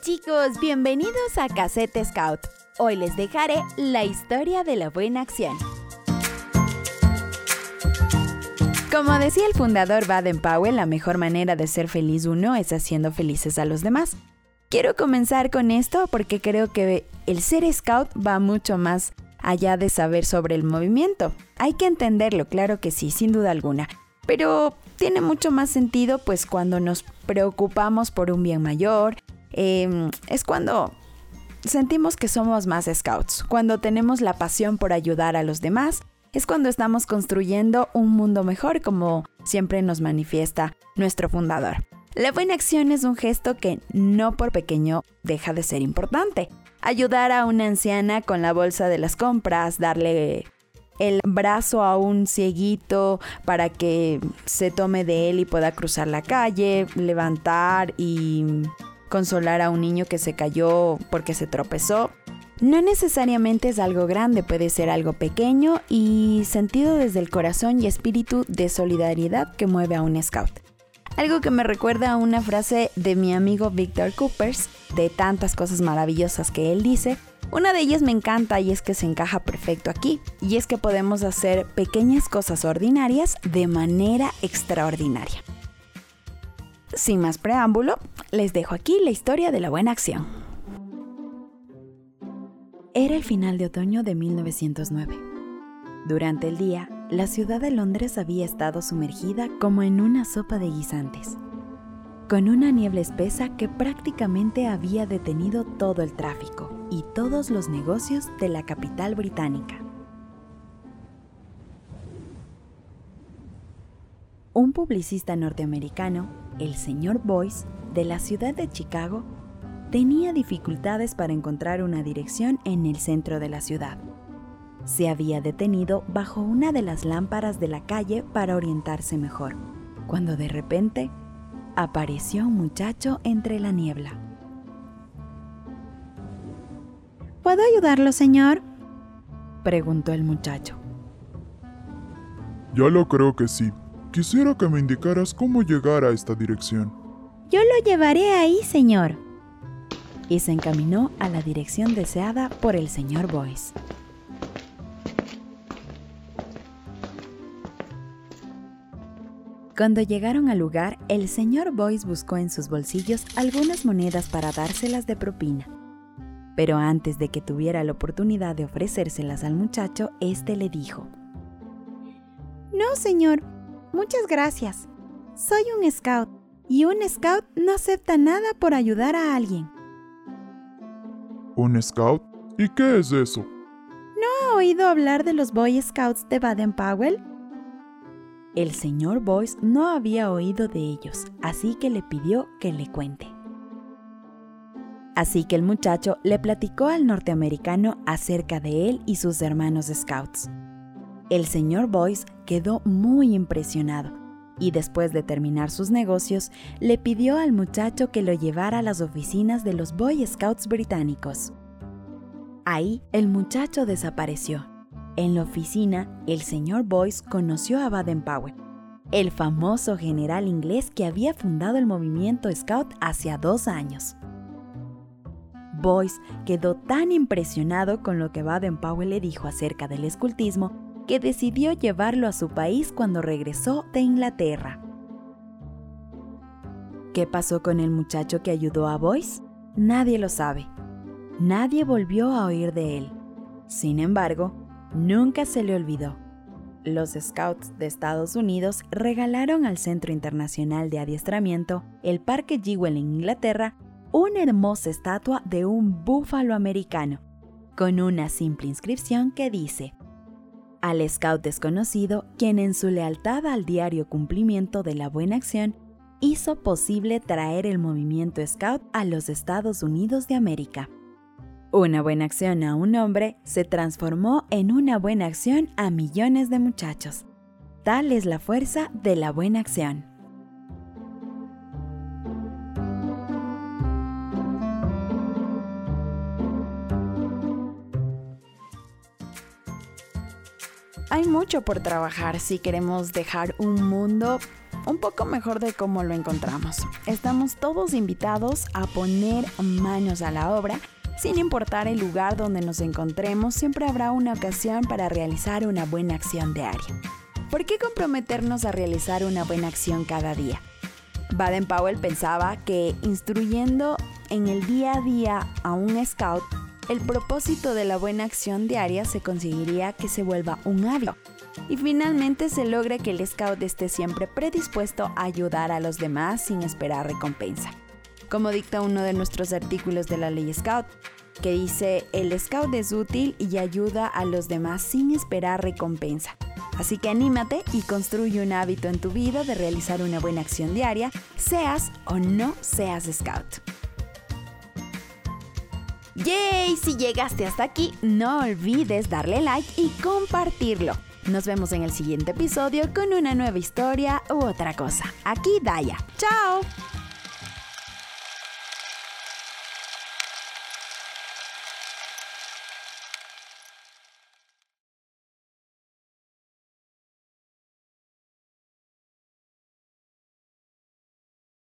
Chicos, bienvenidos a Cassette Scout. Hoy les dejaré la historia de la buena acción. Como decía el fundador Baden Powell, la mejor manera de ser feliz uno es haciendo felices a los demás. Quiero comenzar con esto porque creo que el ser scout va mucho más allá de saber sobre el movimiento. Hay que entenderlo, claro que sí, sin duda alguna. Pero tiene mucho más sentido pues cuando nos preocupamos por un bien mayor. Em, es cuando sentimos que somos más scouts, cuando tenemos la pasión por ayudar a los demás. Es cuando estamos construyendo un mundo mejor como siempre nos manifiesta nuestro fundador. La buena acción es un gesto que no por pequeño deja de ser importante. Ayudar a una anciana con la bolsa de las compras, darle el brazo a un cieguito para que se tome de él y pueda cruzar la calle, levantar y consolar a un niño que se cayó porque se tropezó. No necesariamente es algo grande, puede ser algo pequeño y sentido desde el corazón y espíritu de solidaridad que mueve a un scout. Algo que me recuerda a una frase de mi amigo Victor Coopers, de tantas cosas maravillosas que él dice, una de ellas me encanta y es que se encaja perfecto aquí, y es que podemos hacer pequeñas cosas ordinarias de manera extraordinaria. Sin más preámbulo, les dejo aquí la historia de la buena acción. Era el final de otoño de 1909. Durante el día, la ciudad de Londres había estado sumergida como en una sopa de guisantes, con una niebla espesa que prácticamente había detenido todo el tráfico y todos los negocios de la capital británica. Un publicista norteamericano, el señor Boyce, de la ciudad de Chicago, tenía dificultades para encontrar una dirección en el centro de la ciudad. Se había detenido bajo una de las lámparas de la calle para orientarse mejor, cuando de repente apareció un muchacho entre la niebla. ¿Puedo ayudarlo, señor? preguntó el muchacho. Ya lo creo que sí. Quisiera que me indicaras cómo llegar a esta dirección. Yo lo llevaré ahí, señor. Y se encaminó a la dirección deseada por el señor Boyce. Cuando llegaron al lugar, el señor Boyce buscó en sus bolsillos algunas monedas para dárselas de propina. Pero antes de que tuviera la oportunidad de ofrecérselas al muchacho, éste le dijo: No, señor, muchas gracias. Soy un scout, y un scout no acepta nada por ayudar a alguien. ¿Un scout? ¿Y qué es eso? ¿No ha oído hablar de los Boy Scouts de Baden-Powell? El señor Boyce no había oído de ellos, así que le pidió que le cuente. Así que el muchacho le platicó al norteamericano acerca de él y sus hermanos scouts. El señor Boyce quedó muy impresionado y después de terminar sus negocios le pidió al muchacho que lo llevara a las oficinas de los Boy Scouts británicos. Ahí el muchacho desapareció en la oficina, el señor Boyce conoció a Baden-Powell, el famoso general inglés que había fundado el movimiento Scout hace dos años. Boyce quedó tan impresionado con lo que Baden-Powell le dijo acerca del escultismo que decidió llevarlo a su país cuando regresó de Inglaterra. ¿Qué pasó con el muchacho que ayudó a Boyce? Nadie lo sabe. Nadie volvió a oír de él. Sin embargo, Nunca se le olvidó. Los Scouts de Estados Unidos regalaron al Centro Internacional de Adiestramiento, el Parque Jewel en Inglaterra, una hermosa estatua de un búfalo americano, con una simple inscripción que dice, al Scout desconocido, quien en su lealtad al diario cumplimiento de la buena acción, hizo posible traer el movimiento Scout a los Estados Unidos de América. Una buena acción a un hombre se transformó en una buena acción a millones de muchachos. Tal es la fuerza de la buena acción. Hay mucho por trabajar si queremos dejar un mundo un poco mejor de cómo lo encontramos. Estamos todos invitados a poner manos a la obra. Sin importar el lugar donde nos encontremos, siempre habrá una ocasión para realizar una buena acción diaria. ¿Por qué comprometernos a realizar una buena acción cada día? Baden Powell pensaba que instruyendo en el día a día a un scout, el propósito de la buena acción diaria se conseguiría que se vuelva un hábito y finalmente se logre que el scout esté siempre predispuesto a ayudar a los demás sin esperar recompensa. Como dicta uno de nuestros artículos de la ley scout, que dice, el scout es útil y ayuda a los demás sin esperar recompensa. Así que anímate y construye un hábito en tu vida de realizar una buena acción diaria, seas o no seas scout. ¡Yay! Si llegaste hasta aquí, no olvides darle like y compartirlo. Nos vemos en el siguiente episodio con una nueva historia u otra cosa. Aquí Daya. ¡Chao!